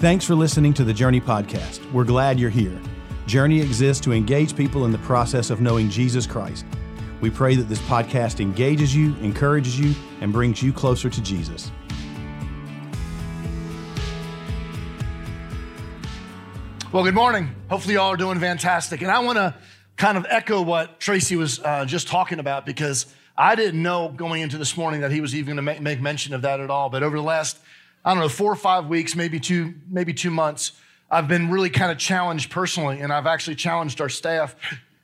Thanks for listening to the Journey Podcast. We're glad you're here. Journey exists to engage people in the process of knowing Jesus Christ. We pray that this podcast engages you, encourages you, and brings you closer to Jesus. Well, good morning. Hopefully, y'all are doing fantastic. And I want to kind of echo what Tracy was uh, just talking about because I didn't know going into this morning that he was even going to make mention of that at all. But over the last I don't know, four or five weeks, maybe two, maybe two months, I've been really kind of challenged personally, and I've actually challenged our staff.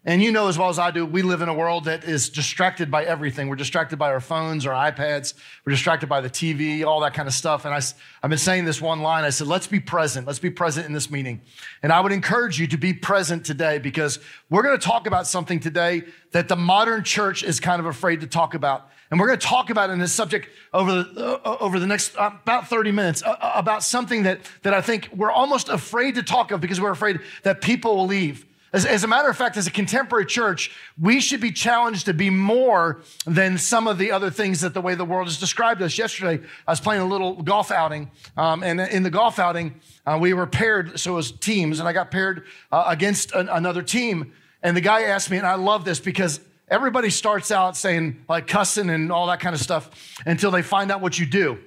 And you know as well as I do, we live in a world that is distracted by everything. We're distracted by our phones, our iPads, we're distracted by the TV, all that kind of stuff. And I, I've been saying this one line I said, let's be present. Let's be present in this meeting. And I would encourage you to be present today because we're going to talk about something today that the modern church is kind of afraid to talk about. And we're going to talk about in this subject over the, uh, over the next uh, about 30 minutes uh, uh, about something that, that I think we're almost afraid to talk of because we're afraid that people will leave. As, as, a matter of fact, as a contemporary church, we should be challenged to be more than some of the other things that the way the world has described us. Yesterday, I was playing a little golf outing, um, and in the golf outing, uh, we were paired, so it was teams, and I got paired uh, against an, another team. And the guy asked me, and I love this because Everybody starts out saying like cussing and all that kind of stuff until they find out what you do.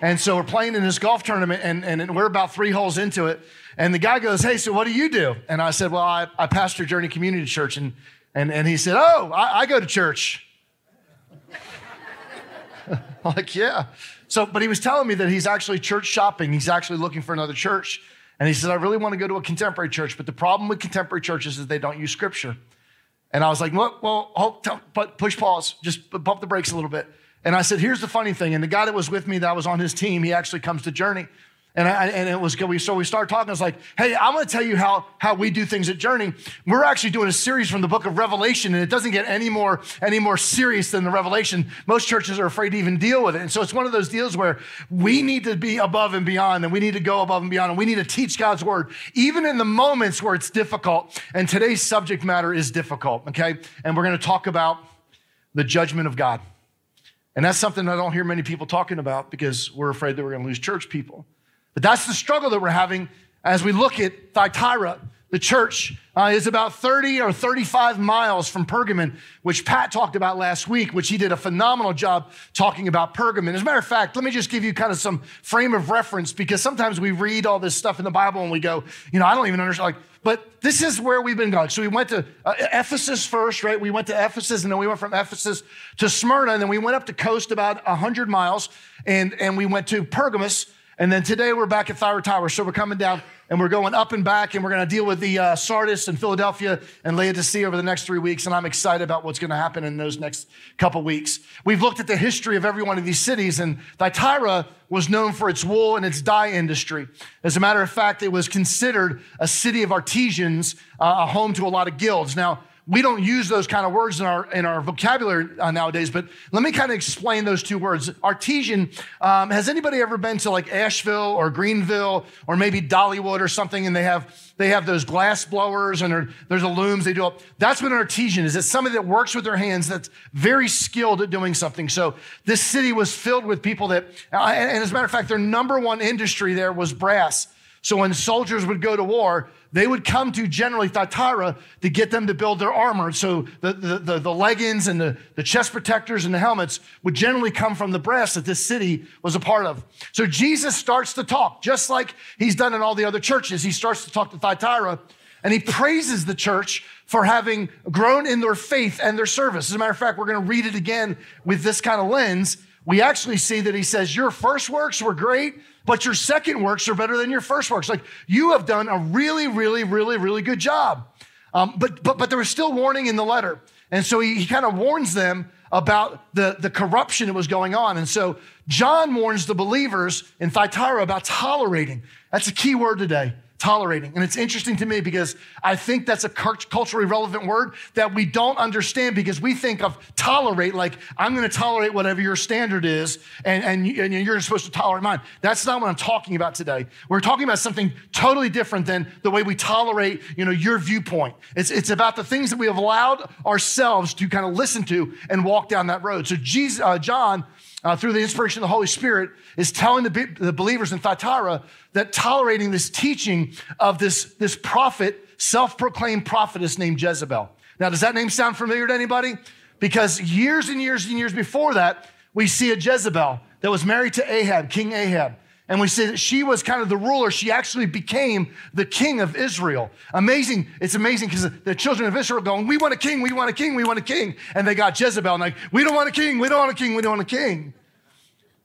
And so we're playing in this golf tournament and, and we're about three holes into it. And the guy goes, Hey, so what do you do? And I said, Well, I, I pastor Journey Community Church. And, and, and he said, Oh, I, I go to church. like, yeah. So, but he was telling me that he's actually church shopping. He's actually looking for another church. And he said, I really want to go to a contemporary church. But the problem with contemporary churches is they don't use scripture. And I was like, well, well hold, but push pause, just bump the brakes a little bit. And I said, here's the funny thing. And the guy that was with me, that was on his team, he actually comes to Journey. And, I, and it was good. So we started talking. I was like, hey, I'm going to tell you how, how we do things at Journey. We're actually doing a series from the book of Revelation, and it doesn't get any more, any more serious than the Revelation. Most churches are afraid to even deal with it. And so it's one of those deals where we need to be above and beyond, and we need to go above and beyond, and we need to teach God's word, even in the moments where it's difficult. And today's subject matter is difficult, okay? And we're going to talk about the judgment of God. And that's something I don't hear many people talking about because we're afraid that we're going to lose church people. But that's the struggle that we're having as we look at Thyatira. The church uh, is about 30 or 35 miles from Pergamon, which Pat talked about last week, which he did a phenomenal job talking about Pergamon. As a matter of fact, let me just give you kind of some frame of reference because sometimes we read all this stuff in the Bible and we go, you know, I don't even understand. Like, but this is where we've been going. So we went to uh, Ephesus first, right? We went to Ephesus and then we went from Ephesus to Smyrna and then we went up the coast about 100 miles and, and we went to Pergamus and then today we're back at Thyatira. So we're coming down and we're going up and back and we're going to deal with the uh, Sardis and Philadelphia and Laodicea over the next three weeks. And I'm excited about what's going to happen in those next couple weeks. We've looked at the history of every one of these cities and Thyatira was known for its wool and its dye industry. As a matter of fact, it was considered a city of artisans, uh, a home to a lot of guilds. Now, we don't use those kind of words in our in our vocabulary uh, nowadays. But let me kind of explain those two words. Artesian. Um, has anybody ever been to like Asheville or Greenville or maybe Dollywood or something, and they have they have those glass blowers and there's a looms they do. That's what an artesian is. It's somebody that works with their hands that's very skilled at doing something. So this city was filled with people that, uh, and as a matter of fact, their number one industry there was brass. So when soldiers would go to war, they would come to generally Thyatira to get them to build their armor. So the, the, the, the, leggings and the, the chest protectors and the helmets would generally come from the brass that this city was a part of. So Jesus starts to talk, just like he's done in all the other churches. He starts to talk to Thyatira and he praises the church for having grown in their faith and their service. As a matter of fact, we're going to read it again with this kind of lens. We actually see that he says, Your first works were great, but your second works are better than your first works. Like you have done a really, really, really, really good job. Um, but, but, but there was still warning in the letter. And so he, he kind of warns them about the, the corruption that was going on. And so John warns the believers in Thyatira about tolerating. That's a key word today tolerating. And it's interesting to me because I think that's a culturally relevant word that we don't understand because we think of tolerate like I'm going to tolerate whatever your standard is and, and, and you're supposed to tolerate mine. That's not what I'm talking about today. We're talking about something totally different than the way we tolerate, you know, your viewpoint. It's, it's about the things that we have allowed ourselves to kind of listen to and walk down that road. So Jesus, uh, John uh, through the inspiration of the Holy Spirit, is telling the, the believers in Thyatira that tolerating this teaching of this, this prophet, self proclaimed prophetess named Jezebel. Now, does that name sound familiar to anybody? Because years and years and years before that, we see a Jezebel that was married to Ahab, King Ahab. And we say that she was kind of the ruler. She actually became the king of Israel. Amazing. It's amazing because the children of Israel going, We want a king, we want a king, we want a king. And they got Jezebel, and like, We don't want a king, we don't want a king, we don't want a king.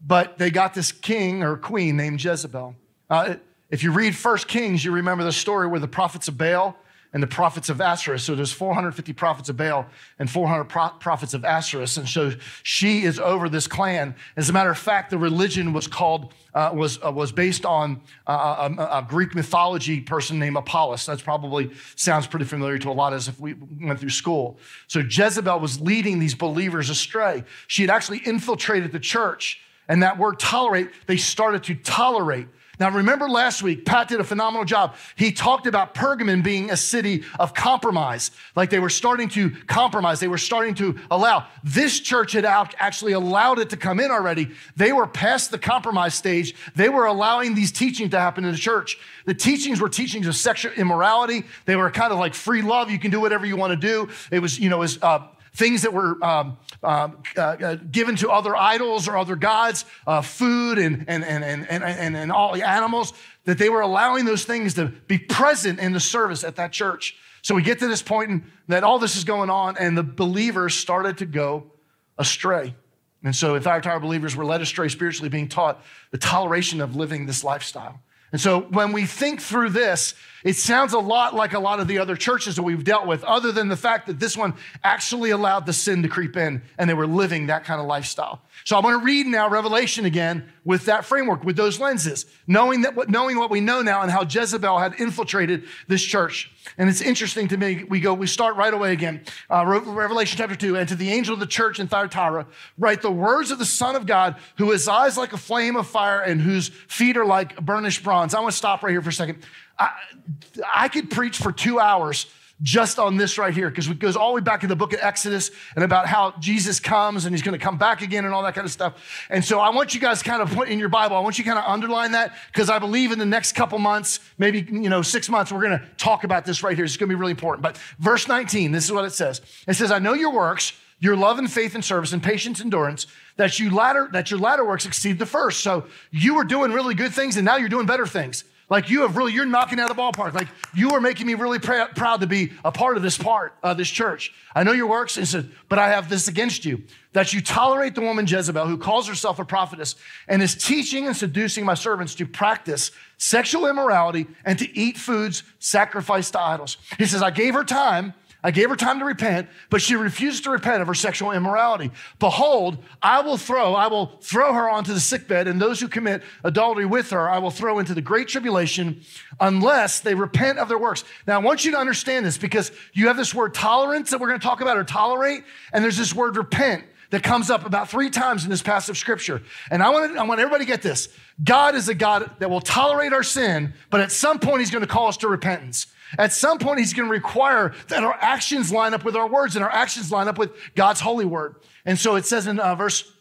But they got this king or queen named Jezebel. Uh, if you read First Kings, you remember the story where the prophets of Baal and the prophets of Asherah. So there's 450 prophets of Baal and 400 pro- prophets of Asherah. And so she is over this clan. As a matter of fact, the religion was called, uh, was, uh, was based on uh, a, a, Greek mythology person named Apollos. That's probably sounds pretty familiar to a lot as if we went through school. So Jezebel was leading these believers astray. She had actually infiltrated the church. And that word tolerate, they started to tolerate now, remember last week, Pat did a phenomenal job. He talked about Pergamon being a city of compromise, like they were starting to compromise, they were starting to allow. This church had actually allowed it to come in already. They were past the compromise stage. They were allowing these teachings to happen in the church. The teachings were teachings of sexual immorality. They were kind of like free love. You can do whatever you want to do. It was, you know, it was, uh, things that were um, um, uh, uh, given to other idols or other gods, uh, food and, and, and, and, and, and all the animals, that they were allowing those things to be present in the service at that church. So we get to this point and that all this is going on, and the believers started to go astray. And so, if our entire believers were led astray spiritually, being taught the toleration of living this lifestyle. And so when we think through this, it sounds a lot like a lot of the other churches that we've dealt with, other than the fact that this one actually allowed the sin to creep in and they were living that kind of lifestyle. So I want to read now Revelation again with that framework, with those lenses, knowing that what knowing what we know now and how Jezebel had infiltrated this church. And it's interesting to me. We go, we start right away again. Uh, Revelation chapter two, and to the angel of the church in Thyatira, write the words of the Son of God, who has eyes like a flame of fire and whose feet are like burnished bronze. I want to stop right here for a second. I, could preach for two hours just on this right here because it goes all the way back in the book of Exodus and about how Jesus comes and he's going to come back again and all that kind of stuff. And so I want you guys kind of put in your Bible, I want you kind of underline that because I believe in the next couple months, maybe, you know, six months, we're going to talk about this right here. It's going to be really important. But verse 19, this is what it says. It says, I know your works, your love and faith and service and patience, endurance, that you latter, that your latter works exceed the first. So you were doing really good things and now you're doing better things. Like you have really, you're knocking out of the ballpark. Like you are making me really pr- proud to be a part of this part of this church. I know your works, and said, but I have this against you that you tolerate the woman Jezebel, who calls herself a prophetess and is teaching and seducing my servants to practice sexual immorality and to eat foods sacrificed to idols. He says, I gave her time I gave her time to repent, but she refused to repent of her sexual immorality. Behold, I will throw, I will throw her onto the sickbed, and those who commit adultery with her, I will throw into the great tribulation unless they repent of their works. Now, I want you to understand this because you have this word tolerance that we're going to talk about, or tolerate, and there's this word repent that comes up about three times in this passage of scripture. And I want, to, I want everybody to get this. God is a God that will tolerate our sin, but at some point, He's going to call us to repentance. At some point, he's going to require that our actions line up with our words and our actions line up with God's holy word. And so it says in uh, verse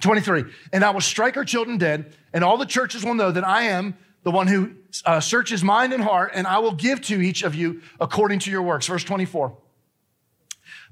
23 And I will strike our children dead, and all the churches will know that I am the one who uh, searches mind and heart, and I will give to each of you according to your works. Verse 24.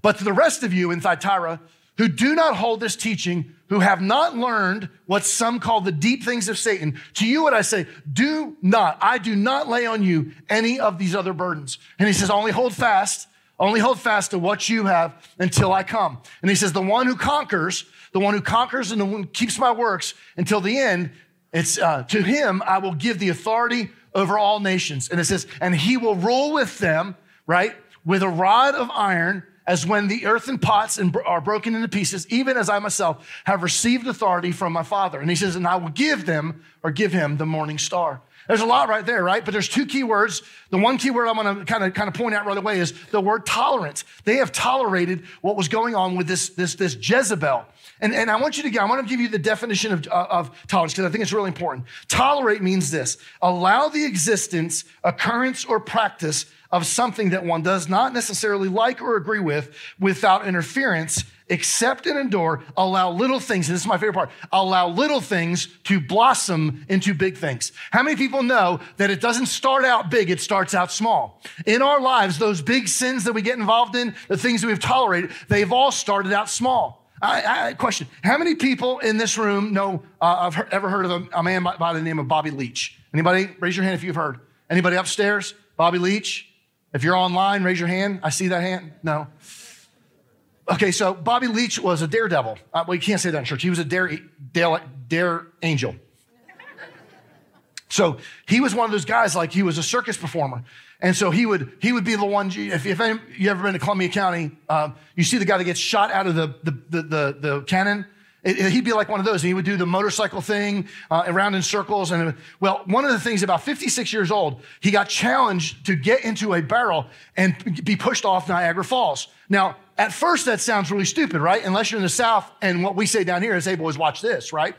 But to the rest of you in Thyatira, who do not hold this teaching, who have not learned what some call the deep things of Satan. To you, what I say, do not, I do not lay on you any of these other burdens. And he says, only hold fast, only hold fast to what you have until I come. And he says, the one who conquers, the one who conquers and the one who keeps my works until the end, it's uh, to him I will give the authority over all nations. And it says, and he will rule with them, right, with a rod of iron as when the earthen pots are broken into pieces, even as I myself have received authority from my Father. And he says, and I will give them or give him the morning star. There's a lot right there, right? But there's two key words. The one key word I want to kind of kind of point out right away is the word tolerance. They have tolerated what was going on with this, this, this Jezebel. And, and I want you to get, I want to give you the definition of, uh, of tolerance because I think it's really important. Tolerate means this allow the existence, occurrence, or practice of something that one does not necessarily like or agree with without interference accept and endure, allow little things, and this is my favorite part, allow little things to blossom into big things. How many people know that it doesn't start out big, it starts out small? In our lives, those big sins that we get involved in, the things that we've tolerated, they've all started out small. I, I question: How many people in this room know? Uh, have ever heard of a, a man by, by, the name of Bobby Leach? Anybody? Raise your hand if you've heard. Anybody upstairs? Bobby Leach. If you're online, raise your hand. I see that hand. No. Okay, so Bobby Leach was a daredevil. Uh, well, you can't say that in church. He was a dare, dare, dare angel. So he was one of those guys, like he was a circus performer. And so he would he would be the one. If, if you ever been to Columbia County, um, you see the guy that gets shot out of the the the, the, the cannon. He'd be like one of those. And he would do the motorcycle thing uh, around in circles. And well, one of the things about 56 years old, he got challenged to get into a barrel and be pushed off Niagara Falls. Now, at first, that sounds really stupid, right? Unless you're in the South, and what we say down here is, "Hey, boys, watch this," right?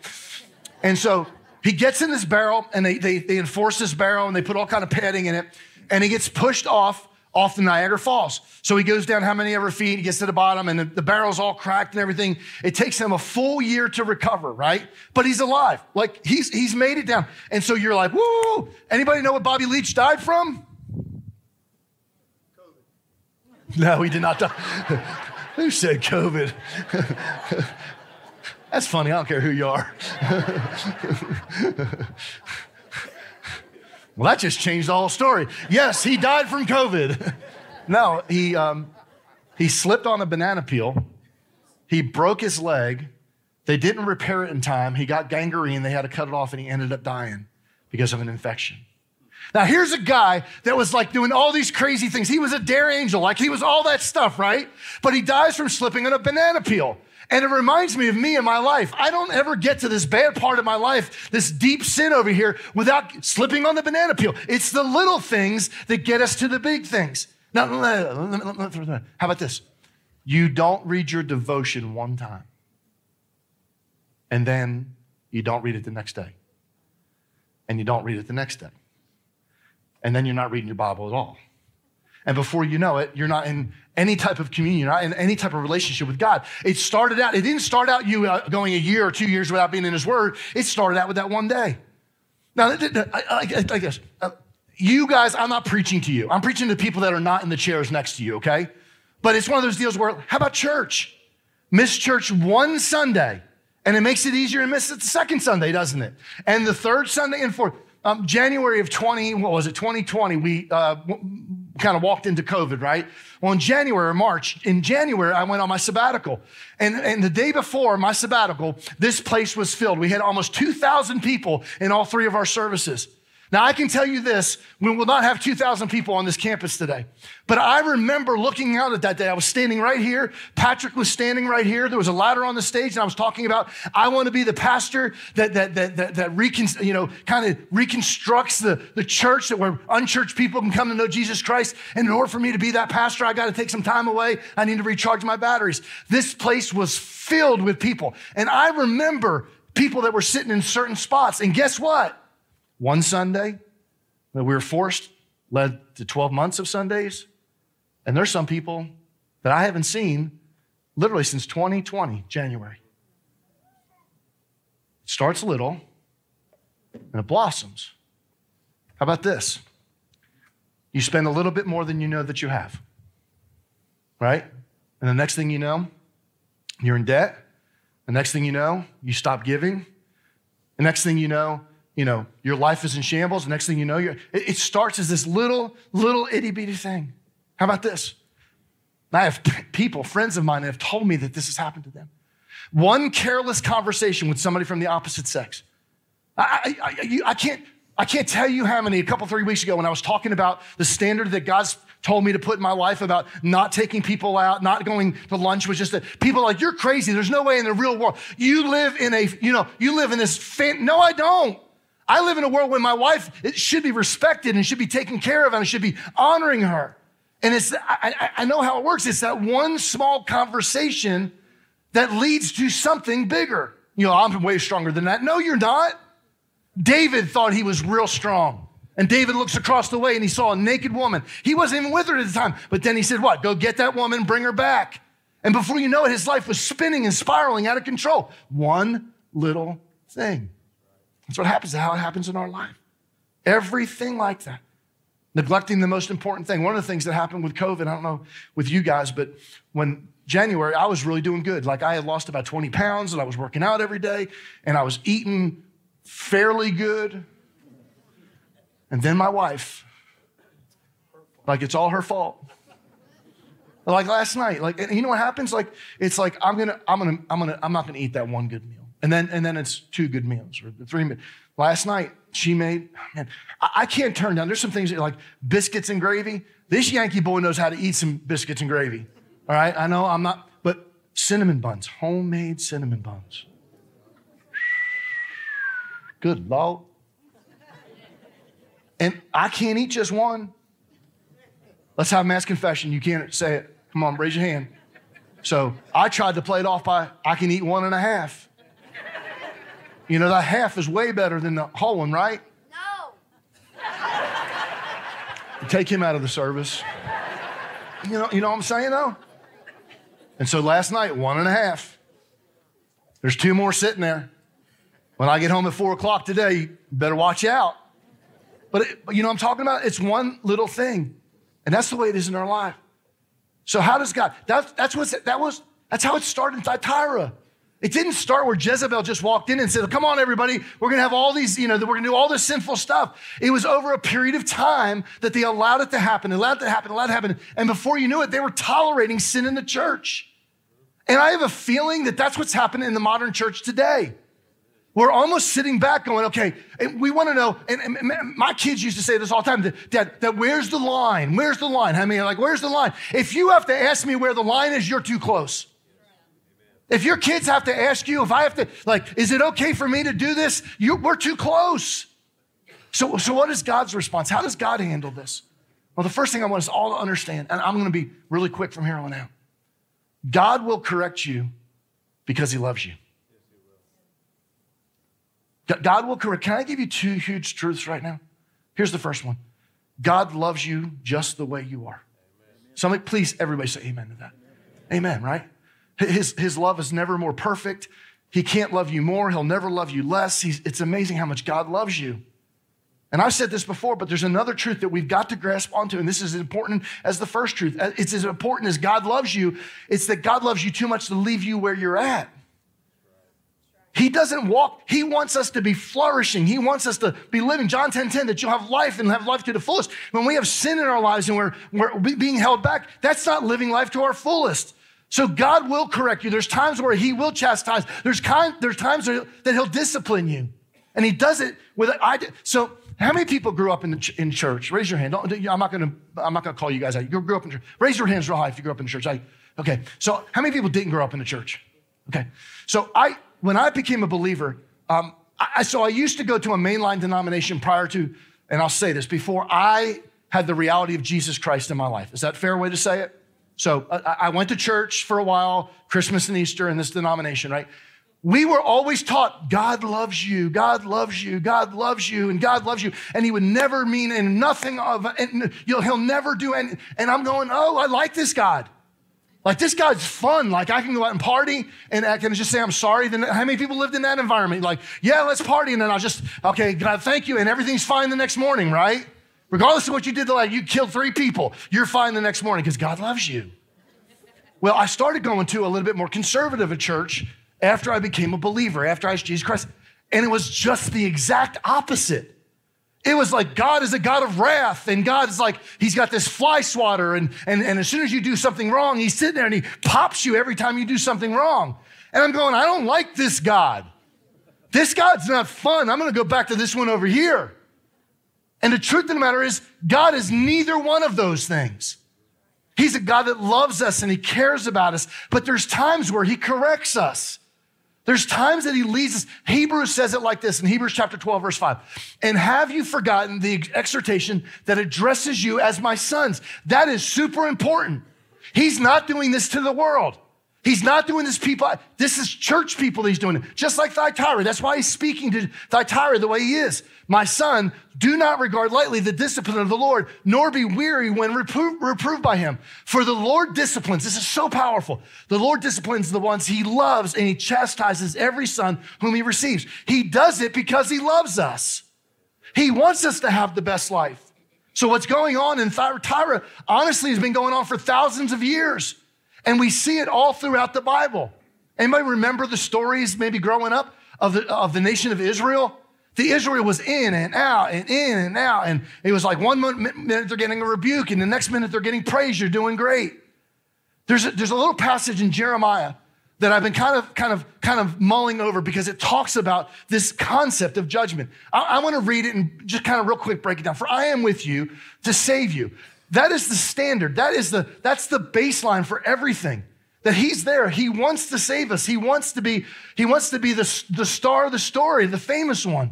And so he gets in this barrel, and they they, they enforce this barrel, and they put all kind of padding in it and he gets pushed off off the Niagara Falls. So he goes down how many ever feet, he gets to the bottom, and the, the, barrel's all cracked and everything. It takes him a full year to recover, right? But he's alive. Like he's he's made it down. And so you're like, woo! Anybody know what Bobby Leach died from? COVID. No, he did not die. who said COVID? That's funny. I don't care who you are. Well, that just changed the whole story. Yes, he died from COVID. no, he, um, he slipped on a banana peel. He broke his leg. They didn't repair it in time. He got gangrene. They had to cut it off, and he ended up dying because of an infection. Now, here's a guy that was like doing all these crazy things. He was a dare angel, like he was all that stuff, right? But he dies from slipping on a banana peel. And it reminds me of me in my life. I don't ever get to this bad part of my life, this deep sin over here, without slipping on the banana peel. It's the little things that get us to the big things. Now, how about this? You don't read your devotion one time, and then you don't read it the next day, and you don't read it the next day, and then you're not reading your Bible at all. And before you know it, you're not in any type of communion, in any type of relationship with God. It started out, it didn't start out you uh, going a year or two years without being in His Word. It started out with that one day. Now, I, guess, uh, you guys, I'm not preaching to you. I'm preaching to people that are not in the chairs next to you, okay? But it's one of those deals where, how about church? Miss church one Sunday, and it makes it easier to miss it the second Sunday, doesn't it? And the third Sunday and fourth. Um, January of 20, what was it, 2020, we uh, kind of walked into COVID, right? Well, in January or March, in January, I went on my sabbatical. And, and the day before my sabbatical, this place was filled. We had almost 2,000 people in all three of our services. Now, I can tell you this we will not have 2,000 people on this campus today. But I remember looking out at that day. I was standing right here. Patrick was standing right here. There was a ladder on the stage, and I was talking about, I want to be the pastor that, that, that, that, that recon, you know, kind of reconstructs the, the church that where unchurched people can come to know Jesus Christ. And in order for me to be that pastor, I got to take some time away. I need to recharge my batteries. This place was filled with people. And I remember people that were sitting in certain spots. And guess what? One Sunday that we were forced led to 12 months of Sundays. And there's some people that I haven't seen literally since 2020, January. It starts little and it blossoms. How about this? You spend a little bit more than you know that you have, right? And the next thing you know, you're in debt. The next thing you know, you stop giving. The next thing you know, you know, your life is in shambles. The next thing you know, it, it starts as this little, little itty bitty thing. How about this? I have people, friends of mine, that have told me that this has happened to them. One careless conversation with somebody from the opposite sex. I, I, I, I can't, I can't tell you how many, a couple, three weeks ago, when I was talking about the standard that God's told me to put in my life about not taking people out, not going to lunch was just that people like, you're crazy. There's no way in the real world. You live in a, you know, you live in this, fan- no, I don't. I live in a world where my wife should be respected and should be taken care of and I should be honoring her. And it's, I, I know how it works. It's that one small conversation that leads to something bigger. You know, I'm way stronger than that. No, you're not. David thought he was real strong. And David looks across the way and he saw a naked woman. He wasn't even with her at the time. But then he said, What? Go get that woman, bring her back. And before you know it, his life was spinning and spiraling out of control. One little thing. That's what happens, how it happens in our life. Everything like that. Neglecting the most important thing. One of the things that happened with COVID, I don't know with you guys, but when January, I was really doing good. Like I had lost about 20 pounds and I was working out every day and I was eating fairly good. And then my wife, like it's all her fault. Like last night, like you know what happens? Like it's like I'm gonna, I'm gonna, I'm gonna, I'm not gonna eat that one good meal, and then and then it's two good meals or three. meals. Last night she made, man, I, can't turn down. There's some things like biscuits and gravy. This Yankee boy knows how to eat some biscuits and gravy. All right, I know I'm not, but cinnamon buns, homemade cinnamon buns. Good Lord. And I can't eat just one. Let's have mass confession. You can't say it. Come on, raise your hand. So I tried to play it off by I can eat one and a half. You know, that half is way better than the whole one, right? No. Take him out of the service. You know, you know what I'm saying though? And so last night, one and a half. There's two more sitting there. When I get home at four o'clock today, better watch out. But, it, you know what I'm talking about? It's one little thing. And that's the way it is in our life. So how does God? That's that's what that was. That's how it started in Thyatira. It didn't start where Jezebel just walked in and said, "Come on, everybody, we're going to have all these, you know, that we're going to do all this sinful stuff." It was over a period of time that they allowed it to happen, allowed it to happen, allowed it to happen, and before you knew it, they were tolerating sin in the church. And I have a feeling that that's what's happening in the modern church today. We're almost sitting back going, okay, we want to know. And, and, my kids used to say this all the time that, that, that where's the line? Where's the line? I mean, like, where's the line? If you have to ask me where the line is, you're too close. If your kids have to ask you, if I have to, like, is it okay for me to do this? You, we're too close. So, so, what is God's response? How does God handle this? Well, the first thing I want us all to understand, and I'm going to be really quick from here on out God will correct you because he loves you. God will correct. Can I give you two huge truths right now? Here's the first one God loves you just the way you are. Somebody, please, everybody say amen to that. Amen, right? His, his love is never more perfect. He can't love you more. He'll never love you less. He's, it's amazing how much God loves you. And I've said this before, but there's another truth that we've got to grasp onto, and this is as important as the first truth. Uh, it's as important as God loves you. It's that God loves you too much to leave you where you're at. He doesn't walk, he wants us to be flourishing. He wants us to be living. John 10 10, that you'll have life and have life to the fullest. When we have sin in our lives and we're, we're being held back, that's not living life to our fullest. So God will correct you. There's times where he will chastise. There's, kind, there's times that he'll discipline you. And he does it with, I, so how many people grew up in, the, in church? Raise your hand. Don't, I'm not gonna, I'm not gonna call you guys out. You grew up in church. Raise your hands real high if you grew up in church. I, okay. So how many people didn't grow up in the church? Okay. So I, when I became a believer, um, I, so I used to go to a mainline denomination prior to, and I'll say this, before I had the reality of Jesus Christ in my life. Is that fair way to say it? So uh, I, I went to church for a while, Christmas and Easter in this denomination, right? We were always taught God loves you, God loves you, God loves you, and God loves you. And He would never mean and nothing of, and he'll never do any. And I'm going, oh, I like this God. Like this guy's fun. Like I can go out and party and I can just say I'm sorry. Then how many people lived in that environment? Like, yeah, let's party. And then I'll just, okay, God, thank you. And everything's fine the next morning, right? Regardless of what you did, like you killed three people, you're fine the next morning because God loves you. Well, I started going to a little bit more conservative a church after I became a believer, after I asked Jesus Christ. And it was just the exact opposite. It was like God is a God of wrath, and God is like, He's got this fly swatter, and, and, and as soon as you do something wrong, He's sitting there and He pops you every time you do something wrong. And I'm going, I don't like this God. This God's not fun. I'm gonna go back to this one over here. And the truth of the matter is, God is neither one of those things. He's a God that loves us and He cares about us, but there's times where He corrects us. There's times that he leads us. Hebrews says it like this in Hebrews chapter 12, verse 5. And have you forgotten the exhortation that addresses you as my sons? That is super important. He's not doing this to the world. He's not doing this people. This is church people he's doing it. Just like Thyatira. That's why he's speaking to Thyatira the way he is. My son, do not regard lightly the discipline of the Lord, nor be weary when repro- reproved by him. For the Lord disciplines. This is so powerful. The Lord disciplines the ones he loves and he chastises every son whom he receives. He does it because he loves us. He wants us to have the best life. So what's going on in Thyatira honestly has been going on for thousands of years. And we see it all throughout the Bible. Anybody remember the stories maybe growing up of the, of the nation of Israel? The Israel was in and out and in and out. And it was like one minute they're getting a rebuke, and the next minute they're getting praise. You're doing great. There's a, there's a little passage in Jeremiah that I've been kind of, kind of, kind of mulling over because it talks about this concept of judgment. I, I want to read it and just kind of real quick break it down. For I am with you to save you. That is the standard. That is the, that's the baseline for everything. That he's there. He wants to save us. He wants to be, he wants to be the, the star of the story, the famous one,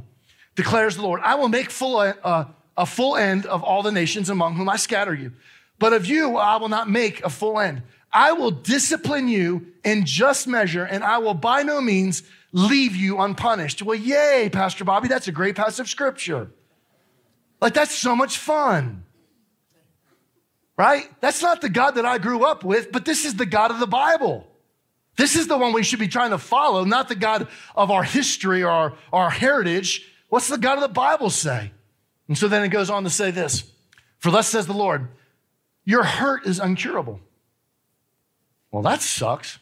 declares the Lord. I will make full, uh, a full end of all the nations among whom I scatter you. But of you, I will not make a full end. I will discipline you in just measure, and I will by no means leave you unpunished. Well, yay, Pastor Bobby, that's a great passage of scripture. Like, that's so much fun right? That's not the God that I grew up with, but this is the God of the Bible. This is the one we should be trying to follow, not the God of our history or our, our heritage. What's the God of the Bible say? And so then it goes on to say this For thus says the Lord, your hurt is uncurable. Well, that sucks.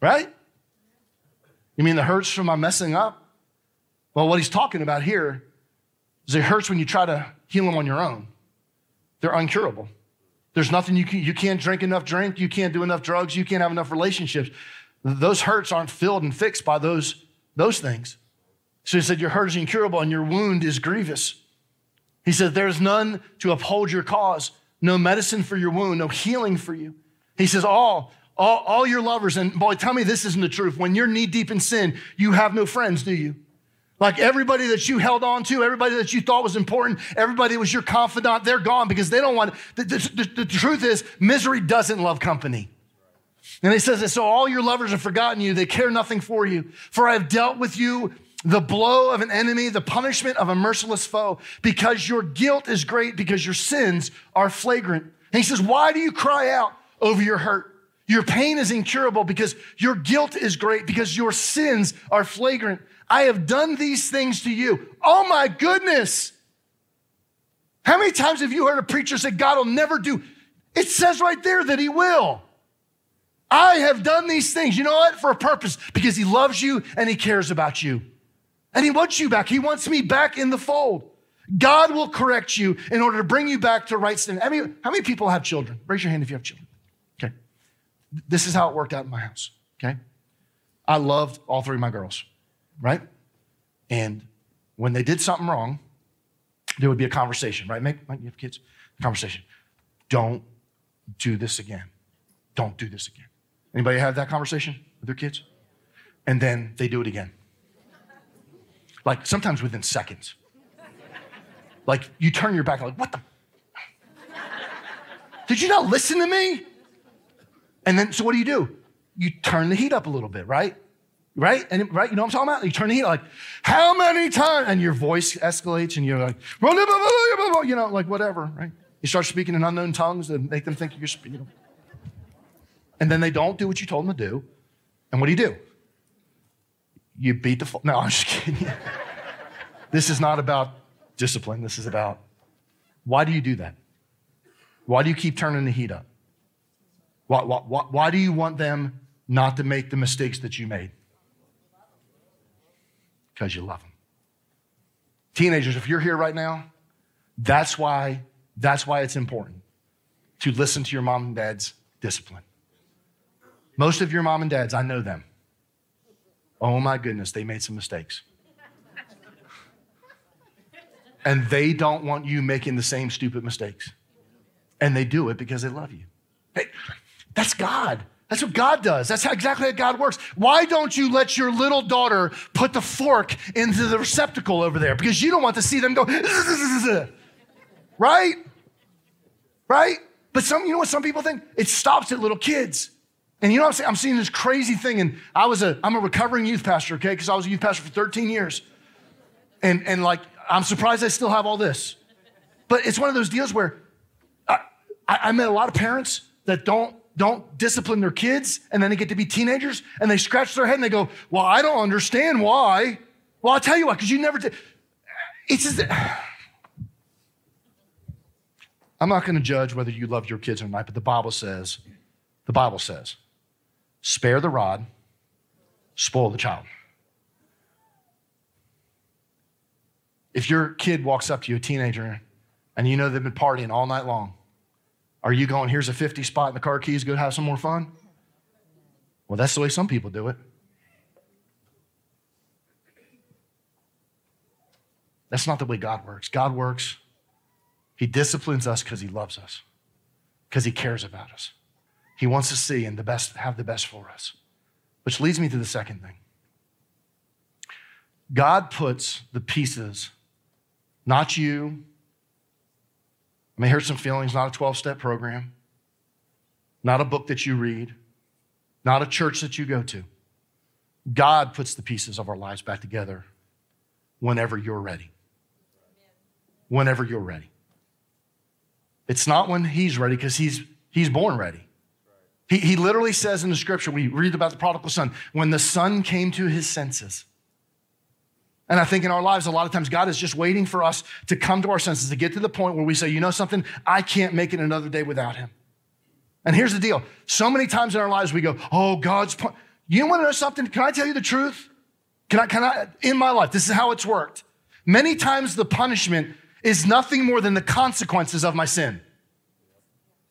Right? You mean the hurts from my messing up? Well, what he's talking about here is it hurts when you try to heal them on your own they're uncurable. There's nothing you can, you can't drink enough drink, you can't do enough drugs, you can't have enough relationships. Those hurts aren't filled and fixed by those, those things. So he said, Your hurt is incurable and your wound is grievous. He said, There is none to uphold your cause, no medicine for your wound, no healing for you. He says, All, all, all your lovers, and boy, tell me this isn't the truth. When you're knee deep in sin, you have no friends, do you? Like everybody that you held on to, everybody that you thought was important, everybody was your confidant, they're gone because they don't want, the, the, the, truth is, misery doesn't love company. And he says that, so all your lovers have forgotten you, they care nothing for you. For I have dealt with you the blow of an enemy, the punishment of a merciless foe, because your guilt is great, because your sins are flagrant. And he says, why do you cry out over your hurt? Your pain is incurable because your guilt is great, because your sins are flagrant. I have done these things to you. Oh my goodness. How many times have you heard a preacher say, God will never do? It says right there that he will. I have done these things. You know what? For a purpose, because he loves you and he cares about you. And he wants you back. He wants me back in the fold. God will correct you in order to bring you back to right standing. How many, how many people have children? Raise your hand if you have children. This is how it worked out in my house. Okay. I loved all three of my girls right? And when they did something wrong, there would be a conversation, right? Make, you have kids? Conversation. Don't do this again. Don't do this again. Anybody have that conversation with their kids? And then they do it again. Like sometimes within seconds. Like you turn your back, like, what the? Did you not listen to me? And then, so what do you do? You turn the heat up a little bit, right? Right? And right, you know what I'm talking about? You turn the heat like, how many times? And your voice escalates and you're like, you know, like whatever, right? You start speaking in unknown tongues and make them think you're speaking. And then they don't do what you told them to do. And what do you do? You beat the, no, I'm just kidding. this is not about discipline. This is about why do you do that? Why do you keep turning the heat up? Why, why, why, do you want them not to make the mistakes that you made? because you love them. Teenagers, if you're here right now, that's why, that's why it's important to listen to your mom and dad's discipline. Most of your mom and dads, I know them. Oh my goodness, they made some mistakes. and they don't want you making the same stupid mistakes. And they do it because they love you. Hey, that's God. That's what God does. That's how exactly how God works. Why don't you let your little daughter put the fork into the receptacle over there? Because you don't want to see them go, right? Right? But some, you know what some people think? It stops at little kids. And you know what I'm saying? I'm seeing this crazy thing. And I was a, I'm a recovering youth pastor, okay? Because I was a youth pastor for 13 years. And, and like, I'm surprised I still have all this. But it's one of those deals where I, I met a lot of parents that don't don't discipline their kids and then they get to be teenagers and they scratch their head and they go, Well, I don't understand why. Well, I'll tell you why, because you never did. It's just, I'm not going to judge whether you love your kids or not, but the Bible says, the Bible says, spare the rod, spoil the child. If your kid walks up to you, a teenager, and you know they've been partying all night long, are you going, here's a 50 spot in the car keys, go have some more fun? Well, that's the way some people do it. That's not the way God works. God works, He disciplines us because He loves us, because He cares about us. He wants to see and the best, have the best for us. Which leads me to the second thing. God puts the pieces, not you, I may hurt some feelings, not a 12 step program, not a book that you read, not a church that you go to. God puts the pieces of our lives back together whenever you're ready. Whenever you're ready. It's not when he's ready because he's, he's born ready. He, he literally says in the scripture, we read about the prodigal son, when the son came to his senses. And I think in our lives, a lot of times, God is just waiting for us to come to our senses, to get to the point where we say, you know something, I can't make it another day without Him. And here's the deal so many times in our lives, we go, oh, God's. You want to know something? Can I tell you the truth? Can I, can I, in my life, this is how it's worked. Many times the punishment is nothing more than the consequences of my sin.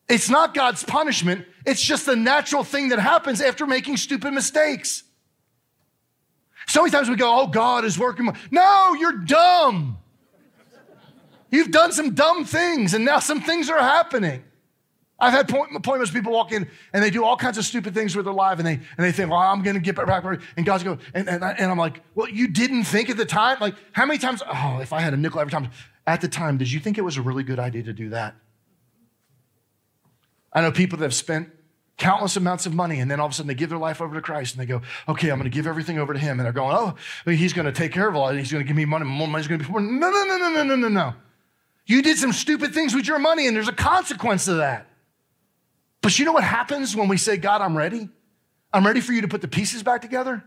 It's not God's punishment, it's just the natural thing that happens after making stupid mistakes. So many times we go, oh, God is working. No, you're dumb. You've done some dumb things, and now some things are happening. I've had appointments, people walk in and they do all kinds of stupid things with their life, and they, and they think, well, I'm going to get back. And God's going, and, and, I, and I'm like, well, you didn't think at the time? Like, how many times? Oh, if I had a nickel every time. At the time, did you think it was a really good idea to do that? I know people that have spent countless amounts of money, and then all of a sudden they give their life over to Christ and they go, okay, I'm going to give everything over to Him. And they're going, oh, He's going to take care of all. He's going to give me money. More money's going to be. No, no, no, no, no, no, no, no. You did some stupid things with your money, and there's a consequence to that. But you know what happens when we say, God, I'm ready? I'm ready for you to put the pieces back together.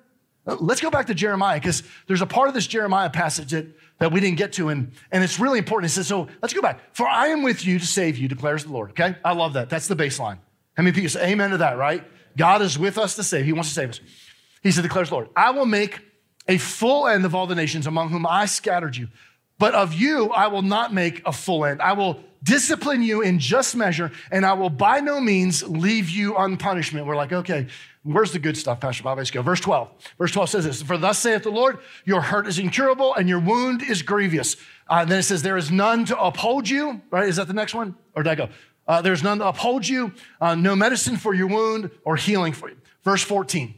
Uh, let's go back to Jeremiah because there's a part of this Jeremiah passage that, that we didn't get to, and, and it's really important. It says, So let's go back. For I am with you to save you, declares the Lord. Okay? I love that. That's the baseline. How many people say amen to that, right? God is with us to save. He wants to save us. He said, declares Lord, I will make a full end of all the nations among whom I scattered you. But of you, I will not make a full end. I will discipline you in just measure, and I will by no means leave you unpunishment. We're like, okay, where's the good stuff, Pastor Bob? Let's go. Verse 12. Verse 12 says this For thus saith the Lord, your hurt is incurable, and your wound is grievous. Uh, then it says, There is none to uphold you, right? Is that the next one? Or did I go? Uh, there's none to uphold you, uh, no medicine for your wound or healing for you. Verse 14.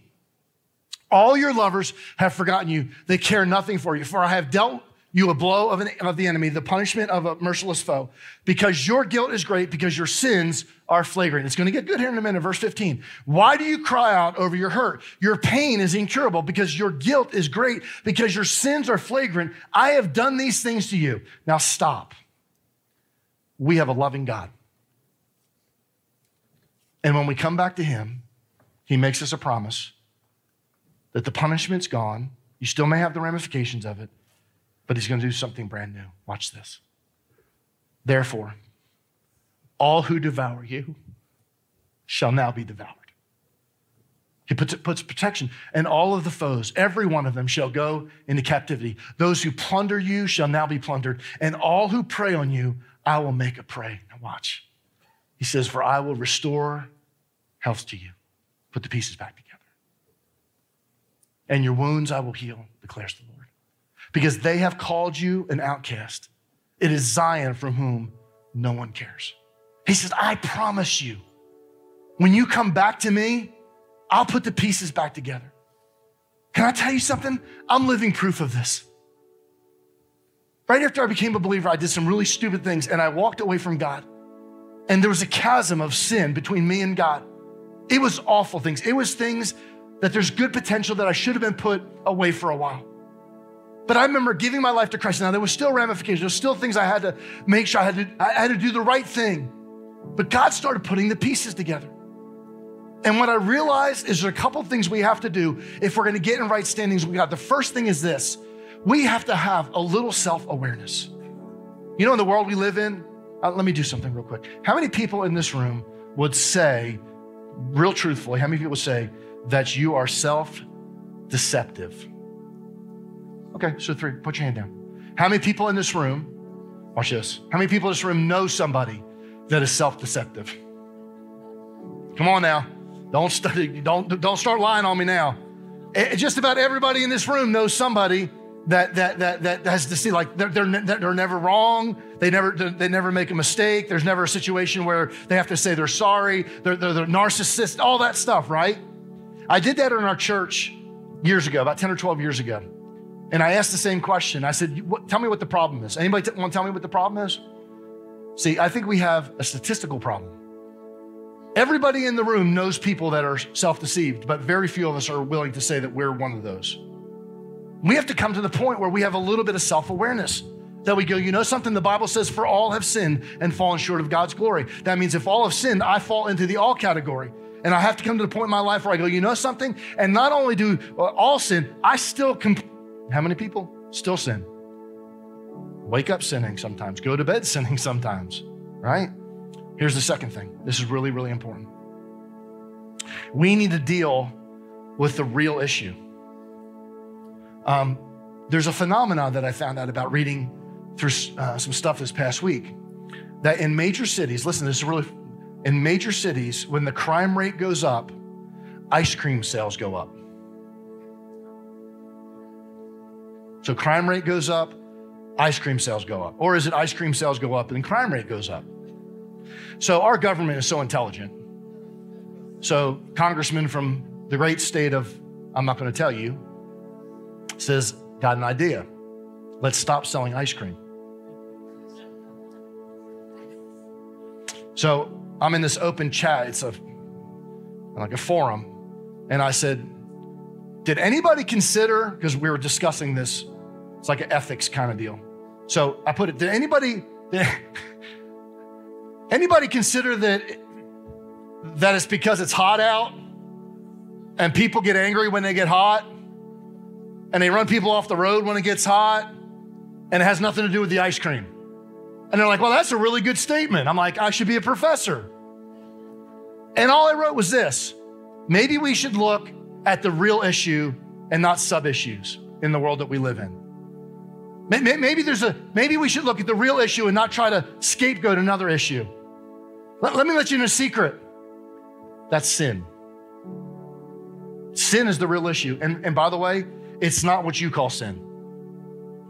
All your lovers have forgotten you. They care nothing for you. For I have dealt you a blow of, an, of the enemy, the punishment of a merciless foe, because your guilt is great, because your sins are flagrant. It's going to get good here in a minute. Verse 15. Why do you cry out over your hurt? Your pain is incurable because your guilt is great, because your sins are flagrant. I have done these things to you. Now stop. We have a loving God. And when we come back to Him, He makes us a promise that the punishment's gone. You still may have the ramifications of it, but He's going to do something brand new. Watch this. Therefore, all who devour you shall now be devoured. He puts, puts protection, and all of the foes, every one of them shall go into captivity. Those who plunder you shall now be plundered, and all who prey on you, I will make a prey. Now, watch. He says, For I will restore health to you. Put the pieces back together. And your wounds I will heal, declares the Lord. Because they have called you an outcast. It is Zion from whom no one cares. He says, I promise you, when you come back to me, I'll put the pieces back together. Can I tell you something? I'm living proof of this. Right after I became a believer, I did some really stupid things and I walked away from God. And there was a chasm of sin between me and God. It was awful things. It was things that there's good potential that I should have been put away for a while. But I remember giving my life to Christ. Now there was still ramifications. There still things I had to make sure I had to, I had to do the right thing. But God started putting the pieces together. And what I realized is there are a couple things we have to do if we're going to get in right standings with God. The first thing is this: we have to have a little self-awareness. You know, in the world we live in, uh, let me do something real quick. How many people in this room would say, real truthfully, how many people say that you are self-deceptive? Okay, so three. Put your hand down. How many people in this room? Watch this. How many people in this room know somebody that is self-deceptive? Come on now. Don't, study, don't, don't start lying on me now. It, just about everybody in this room knows somebody that, that, that, that has to see, like, they're, they're, they're never wrong. They never, they never make a mistake. There's never a situation where they have to say they're sorry. They're, they're, they're narcissists, all that stuff, right? I did that in our church years ago, about 10 or 12 years ago. And I asked the same question. I said, Tell me what the problem is. Anybody t- want to tell me what the problem is? See, I think we have a statistical problem. Everybody in the room knows people that are self deceived, but very few of us are willing to say that we're one of those. We have to come to the point where we have a little bit of self awareness. That we go, you know something? The Bible says, for all have sinned and fallen short of God's glory. That means if all have sinned, I fall into the all category. And I have to come to the point in my life where I go, you know something? And not only do uh, all sin, I still, comp- how many people still sin? Wake up sinning sometimes, go to bed sinning sometimes, right? Here's the second thing. This is really, really important. We need to deal with the real issue. Um, there's a phenomenon that I found out about reading through uh, some stuff this past week that in major cities, listen, this is really, in major cities, when the crime rate goes up, ice cream sales go up. So crime rate goes up, ice cream sales go up. Or is it ice cream sales go up and crime rate goes up? So our government is so intelligent. So congressman from the great state of, I'm not going to tell you, says, got an idea. Let's stop selling ice cream. So I'm in this open chat. It's a like a forum. And I said, did anybody consider, because we were discussing this, it's like an ethics kind of deal. So I put it, did anybody, did, Anybody consider that that it's because it's hot out and people get angry when they get hot and they run people off the road when it gets hot and it has nothing to do with the ice cream. And they're like, well, that's a really good statement. I'm like, I should be a professor. And all I wrote was this maybe we should look at the real issue and not sub issues in the world that we live in. Maybe there's a maybe we should look at the real issue and not try to scapegoat another issue. Let, let me let you in a secret. That's sin. Sin is the real issue. And, and by the way, it's not what you call sin.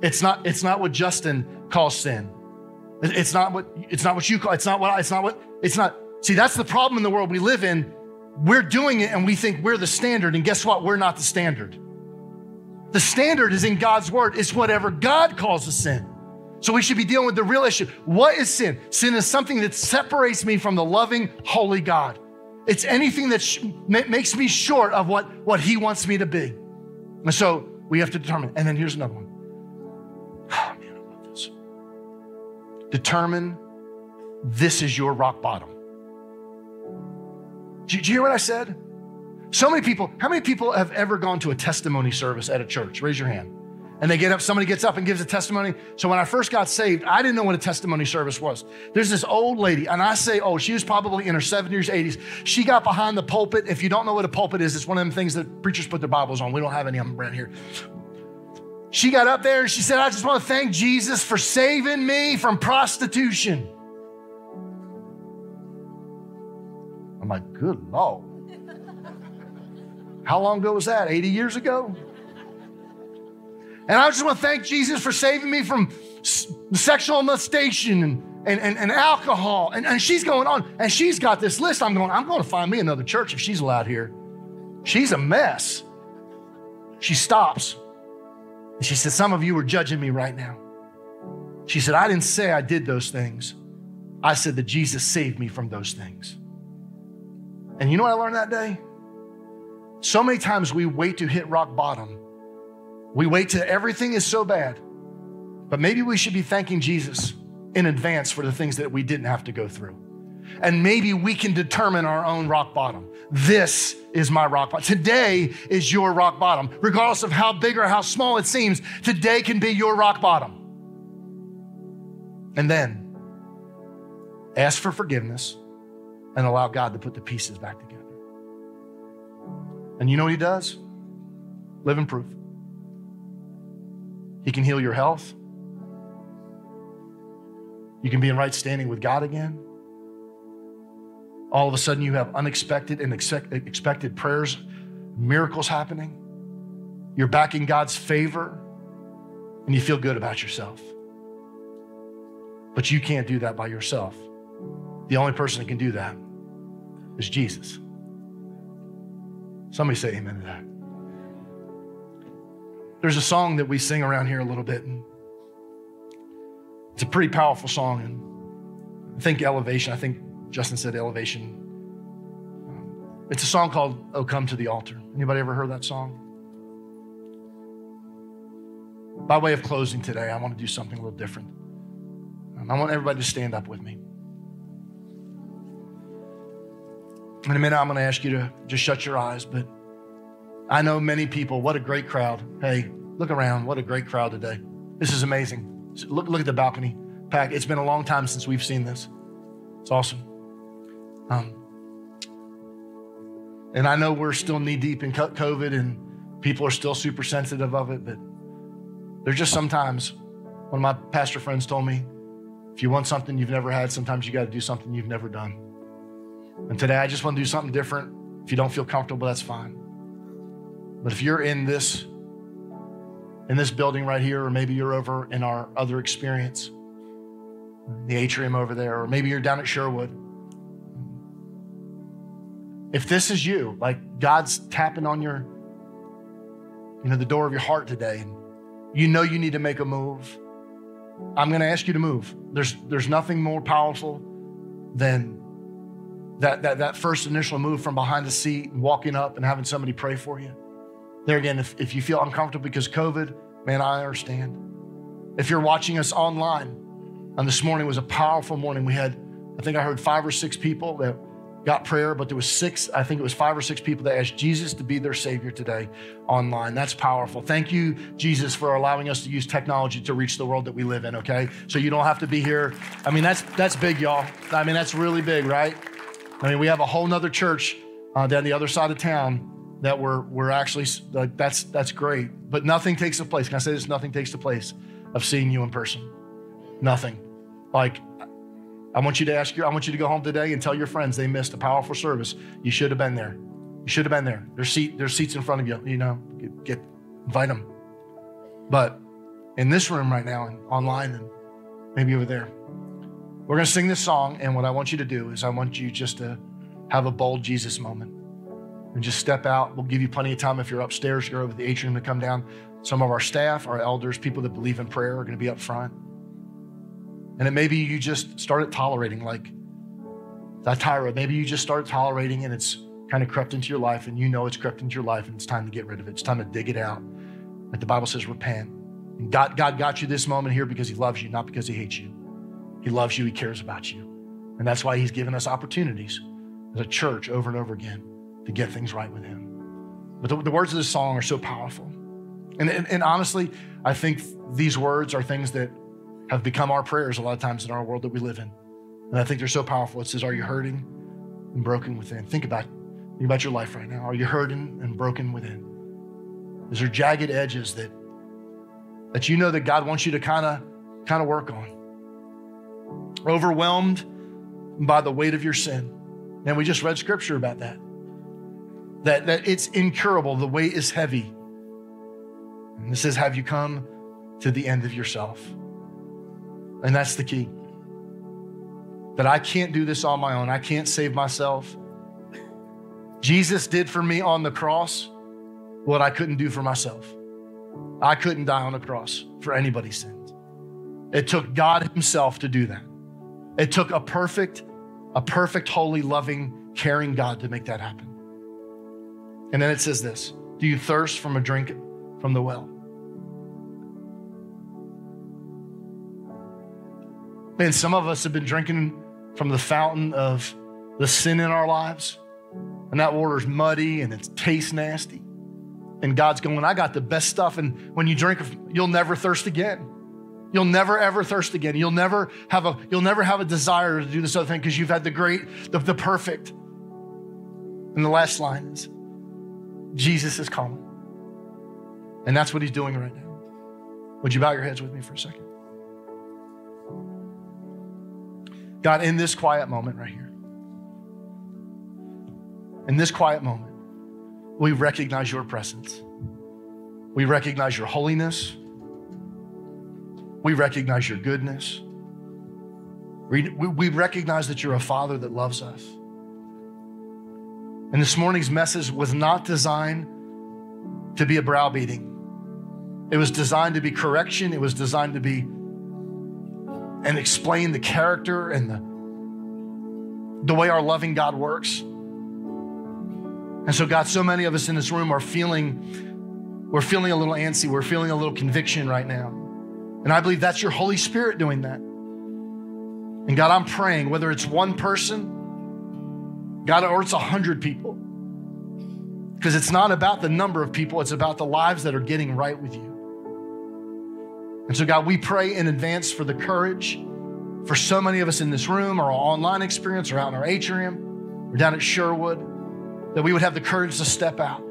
It's not, it's not what Justin calls sin. It's not what it's not what you call it's not what it's not what it's not. See, that's the problem in the world we live in. We're doing it and we think we're the standard. And guess what? We're not the standard. The standard is in God's word. It's whatever God calls a sin. So we should be dealing with the real issue. What is sin? Sin is something that separates me from the loving, holy God. It's anything that sh- makes me short of what, what He wants me to be. And so we have to determine. And then here's another one. Oh, man, I love this. Determine this is your rock bottom. Did you hear what I said? So many people, how many people have ever gone to a testimony service at a church? Raise your hand and they get up, somebody gets up and gives a testimony. So when I first got saved, I didn't know what a testimony service was. There's this old lady, and I say, oh, she was probably in her 70s, 80s. She got behind the pulpit. If you don't know what a pulpit is, it's one of them things that preachers put their Bibles on. We don't have any of them around here. She got up there and she said, I just want to thank Jesus for saving me from prostitution. I'm like, good Lord. How long ago was that? 80 years ago? And I just want to thank Jesus for saving me from sexual molestation and, and, and, and alcohol. And, and she's going on, and she's got this list. I'm going, I'm going to find me another church if she's allowed here. She's a mess. She stops. And she said, Some of you are judging me right now. She said, I didn't say I did those things. I said that Jesus saved me from those things. And you know what I learned that day? So many times we wait to hit rock bottom. We wait till everything is so bad. But maybe we should be thanking Jesus in advance for the things that we didn't have to go through. And maybe we can determine our own rock bottom. This is my rock bottom. Today is your rock bottom. Regardless of how big or how small it seems, today can be your rock bottom. And then ask for forgiveness and allow God to put the pieces back together. And you know what He does? Live Living proof. He can heal your health. You can be in right standing with God again. All of a sudden, you have unexpected and expected prayers, miracles happening. You're back in God's favor, and you feel good about yourself. But you can't do that by yourself. The only person that can do that is Jesus. Somebody say amen to that. There's a song that we sing around here a little bit. And it's a pretty powerful song. And I think elevation, I think Justin said elevation. Um, it's a song called Oh Come to the Altar. Anybody ever heard that song? By way of closing today, I want to do something a little different. Um, I want everybody to stand up with me. In a minute, I'm going to ask you to just shut your eyes, but I know many people. What a great crowd. Hey, look around. What a great crowd today. This is amazing. Look, look at the balcony pack. It's been a long time since we've seen this. It's awesome. Um, and I know we're still knee deep in COVID and people are still super sensitive of it, but there's just sometimes, one of my pastor friends told me, if you want something you've never had, sometimes you got to do something you've never done. And today I just want to do something different. If you don't feel comfortable, that's fine. But if you're in this in this building right here, or maybe you're over in our other experience, the atrium over there, or maybe you're down at Sherwood. If this is you, like God's tapping on your, you know, the door of your heart today, and you know you need to make a move, I'm going to ask you to move. There's there's nothing more powerful than that, that, that first initial move from behind the seat and walking up and having somebody pray for you. There again, if, if you feel uncomfortable because COVID, man, I understand. If you're watching us online, and this morning was a powerful morning. We had, I think I heard five or six people that got prayer, but there was six, I think it was five or six people that asked Jesus to be their Savior today online. That's powerful. Thank you, Jesus, for allowing us to use technology to reach the world that we live in, okay? So you don't have to be here. I mean, that's that's big, y'all. I mean, that's really big, right? I mean, we have a whole nother church uh, down the other side of town that we're, we're actually, like, that's, that's great. But nothing takes the place. Can I say this? Nothing takes the place of seeing you in person. Nothing. Like, I want you to ask you, I want you to go home today and tell your friends they missed a powerful service. You should have been there. You should have been there. There's, seat, there's seats in front of you, you know, get, get invite them. But in this room right now and online and maybe over there, we're to sing this song, and what I want you to do is I want you just to have a bold Jesus moment and just step out. We'll give you plenty of time if you're upstairs, you're over the atrium to come down. Some of our staff, our elders, people that believe in prayer are going to be up front. And it maybe you just started tolerating, like Thyatira, maybe you just started tolerating and it's kind of crept into your life and you know it's crept into your life and it's time to get rid of it. It's time to dig it out. Like the Bible says, repent. And God, God got you this moment here because he loves you, not because he hates you. He loves you, He cares about you. And that's why He's given us opportunities as a church over and over again to get things right with Him. But the, the words of this song are so powerful. And, and, and honestly, I think these words are things that have become our prayers a lot of times in our world that we live in. And I think they're so powerful. It says, Are you hurting and broken within? Think about, think about your life right now. Are you hurting and broken within? Is there jagged edges that, that you know that God wants you to kind of kind of work on? overwhelmed by the weight of your sin. And we just read scripture about that. That, that it's incurable, the weight is heavy. And it says, Have you come to the end of yourself? And that's the key. That I can't do this on my own, I can't save myself. Jesus did for me on the cross what I couldn't do for myself. I couldn't die on a cross for anybody's sins. It took God Himself to do that. It took a perfect, a perfect, holy, loving, caring God to make that happen. And then it says this Do you thirst from a drink from the well? Man, some of us have been drinking from the fountain of the sin in our lives, and that water's muddy and it tastes nasty. And God's going, I got the best stuff. And when you drink, you'll never thirst again. You'll never ever thirst again. You'll never have a you'll never have a desire to do this other thing because you've had the great, the, the perfect. And the last line is Jesus is coming. And that's what he's doing right now. Would you bow your heads with me for a second? God, in this quiet moment right here, in this quiet moment, we recognize your presence. We recognize your holiness. We recognize your goodness. We, we recognize that you're a father that loves us. And this morning's message was not designed to be a browbeating. It was designed to be correction. It was designed to be and explain the character and the, the way our loving God works. And so, God, so many of us in this room are feeling, we're feeling a little antsy. We're feeling a little conviction right now. And I believe that's your Holy Spirit doing that. And God, I'm praying, whether it's one person, God, or it's a hundred people. Because it's not about the number of people, it's about the lives that are getting right with you. And so, God, we pray in advance for the courage for so many of us in this room, or our online experience, or out in our atrium, or down at Sherwood that we would have the courage to step out,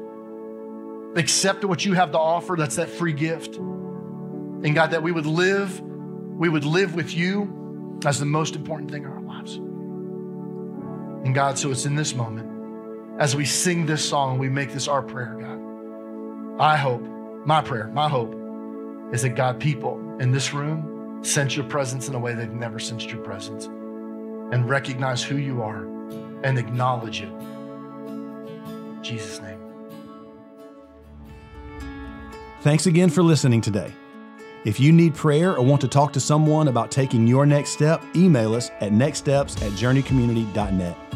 accept what you have to offer. That's that free gift. And God, that we would live, we would live with you as the most important thing. And God, so it's in this moment, as we sing this song, we make this our prayer, God. I hope, my prayer, my hope is that God, people in this room sense your presence in a way they've never sensed your presence and recognize who you are and acknowledge it Jesus' name. Thanks again for listening today. If you need prayer or want to talk to someone about taking your next step, email us at nextsteps at journeycommunity.net.